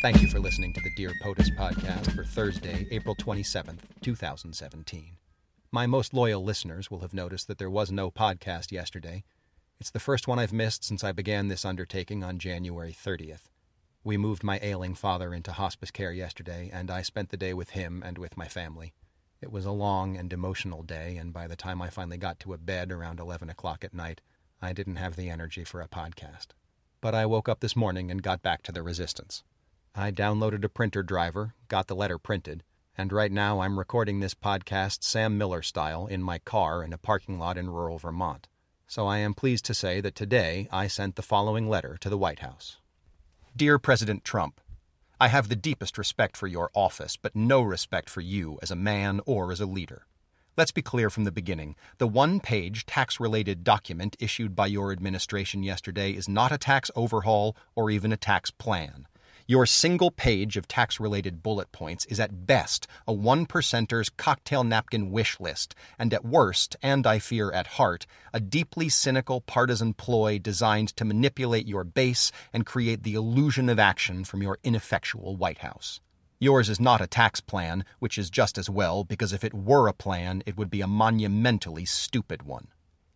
Thank you for listening to the Dear POTUS podcast for Thursday, April 27th, 2017. My most loyal listeners will have noticed that there was no podcast yesterday. It's the first one I've missed since I began this undertaking on January 30th. We moved my ailing father into hospice care yesterday, and I spent the day with him and with my family. It was a long and emotional day, and by the time I finally got to a bed around 11 o'clock at night, I didn't have the energy for a podcast. But I woke up this morning and got back to the resistance. I downloaded a printer driver, got the letter printed, and right now I'm recording this podcast Sam Miller style in my car in a parking lot in rural Vermont. So I am pleased to say that today I sent the following letter to the White House Dear President Trump, I have the deepest respect for your office, but no respect for you as a man or as a leader. Let's be clear from the beginning. The one page tax related document issued by your administration yesterday is not a tax overhaul or even a tax plan. Your single page of tax related bullet points is at best a one percenter's cocktail napkin wish list, and at worst, and I fear at heart, a deeply cynical partisan ploy designed to manipulate your base and create the illusion of action from your ineffectual White House. Yours is not a tax plan, which is just as well, because if it were a plan, it would be a monumentally stupid one.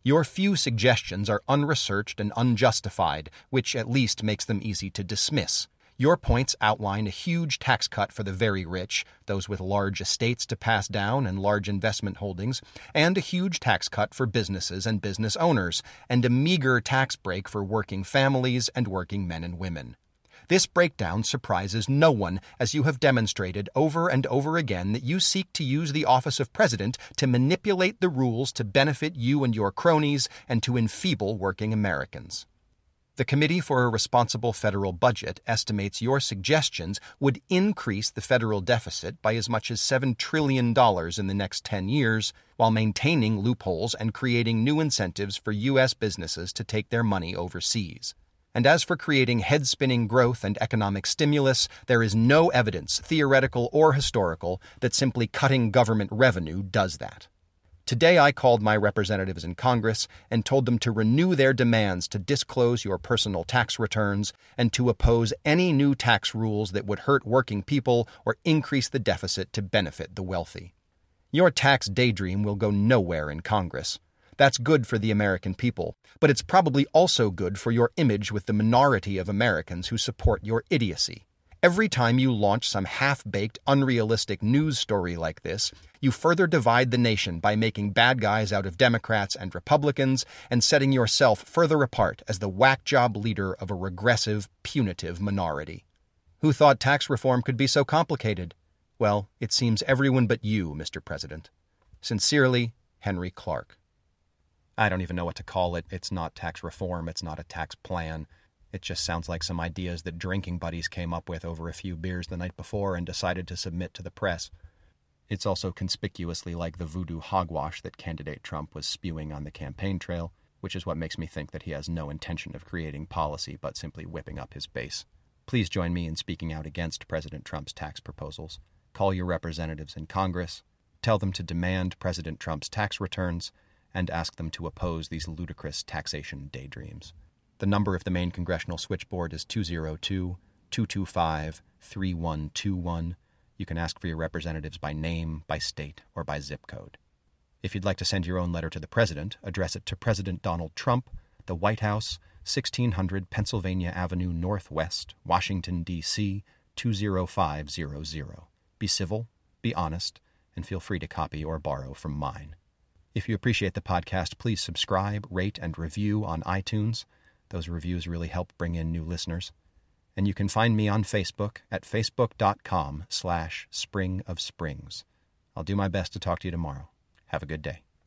Your few suggestions are unresearched and unjustified, which at least makes them easy to dismiss. Your points outline a huge tax cut for the very rich, those with large estates to pass down and large investment holdings, and a huge tax cut for businesses and business owners, and a meager tax break for working families and working men and women. This breakdown surprises no one, as you have demonstrated over and over again that you seek to use the office of president to manipulate the rules to benefit you and your cronies and to enfeeble working Americans. The Committee for a Responsible Federal Budget estimates your suggestions would increase the federal deficit by as much as $7 trillion in the next 10 years, while maintaining loopholes and creating new incentives for U.S. businesses to take their money overseas. And as for creating head spinning growth and economic stimulus, there is no evidence, theoretical or historical, that simply cutting government revenue does that. Today, I called my representatives in Congress and told them to renew their demands to disclose your personal tax returns and to oppose any new tax rules that would hurt working people or increase the deficit to benefit the wealthy. Your tax daydream will go nowhere in Congress. That's good for the American people, but it's probably also good for your image with the minority of Americans who support your idiocy. Every time you launch some half baked, unrealistic news story like this, you further divide the nation by making bad guys out of Democrats and Republicans and setting yourself further apart as the whack job leader of a regressive, punitive minority. Who thought tax reform could be so complicated? Well, it seems everyone but you, Mr. President. Sincerely, Henry Clark. I don't even know what to call it. It's not tax reform, it's not a tax plan. It just sounds like some ideas that drinking buddies came up with over a few beers the night before and decided to submit to the press. It's also conspicuously like the voodoo hogwash that candidate Trump was spewing on the campaign trail, which is what makes me think that he has no intention of creating policy but simply whipping up his base. Please join me in speaking out against President Trump's tax proposals. Call your representatives in Congress, tell them to demand President Trump's tax returns, and ask them to oppose these ludicrous taxation daydreams. The number of the main congressional switchboard is 202 225 3121. You can ask for your representatives by name, by state, or by zip code. If you'd like to send your own letter to the President, address it to President Donald Trump, the White House, 1600 Pennsylvania Avenue Northwest, Washington, D.C. 20500. Be civil, be honest, and feel free to copy or borrow from mine. If you appreciate the podcast, please subscribe, rate, and review on iTunes. Those reviews really help bring in new listeners. And you can find me on Facebook at facebook.com slash spring of springs. I'll do my best to talk to you tomorrow. Have a good day.